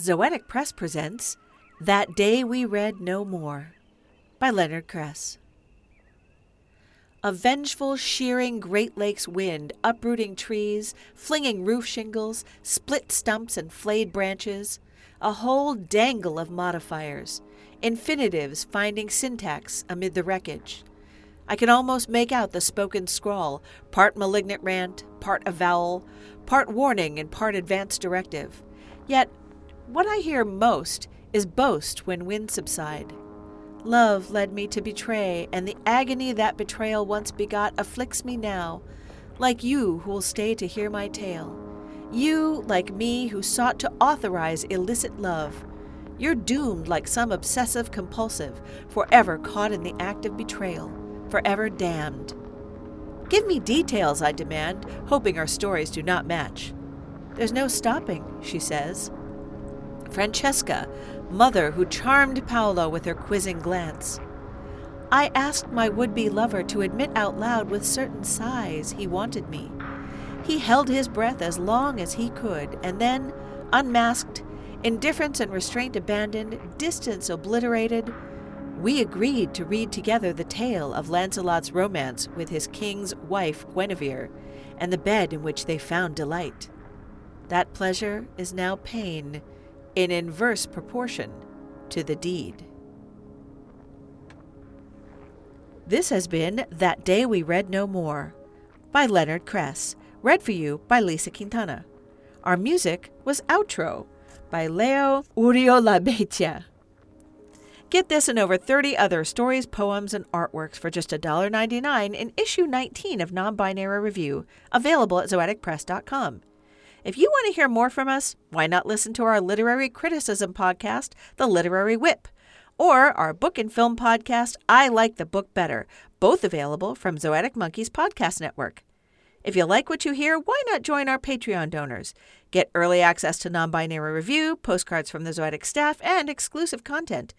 Zoetic Press presents That Day We Read No More by Leonard Kress. A vengeful, shearing Great Lakes wind, uprooting trees, flinging roof shingles, split stumps, and flayed branches, a whole dangle of modifiers, infinitives finding syntax amid the wreckage. I can almost make out the spoken scrawl, part malignant rant, part avowal, part warning, and part advance directive. Yet what I hear most is boast when winds subside. Love led me to betray, and the agony that betrayal once begot afflicts me now, like you who will stay to hear my tale. You, like me, who sought to authorize illicit love. You're doomed like some obsessive compulsive, forever caught in the act of betrayal, forever damned. Give me details, I demand, hoping our stories do not match. There's no stopping, she says. Francesca, mother who charmed Paolo with her quizzing glance. I asked my would be lover to admit out loud with certain sighs he wanted me. He held his breath as long as he could, and then, unmasked, indifference and restraint abandoned, distance obliterated, we agreed to read together the tale of Lancelot's romance with his king's wife Guinevere, and the bed in which they found delight. That pleasure is now pain in inverse proportion to the deed. This has been That Day We Read No More by Leonard Kress, read for you by Lisa Quintana. Our music was Outro by Leo Uriolabeitia. Get this and over 30 other stories, poems, and artworks for just $1.99 in issue 19 of Non Binary Review, available at zoeticpress.com. If you want to hear more from us, why not listen to our literary criticism podcast, The Literary Whip, or our book and film podcast, I Like the Book Better, both available from Zoetic Monkeys Podcast Network. If you like what you hear, why not join our Patreon donors? Get early access to non binary review, postcards from the Zoetic staff, and exclusive content.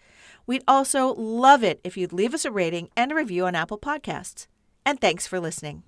We'd also love it if you'd leave us a rating and a review on Apple Podcasts. And thanks for listening.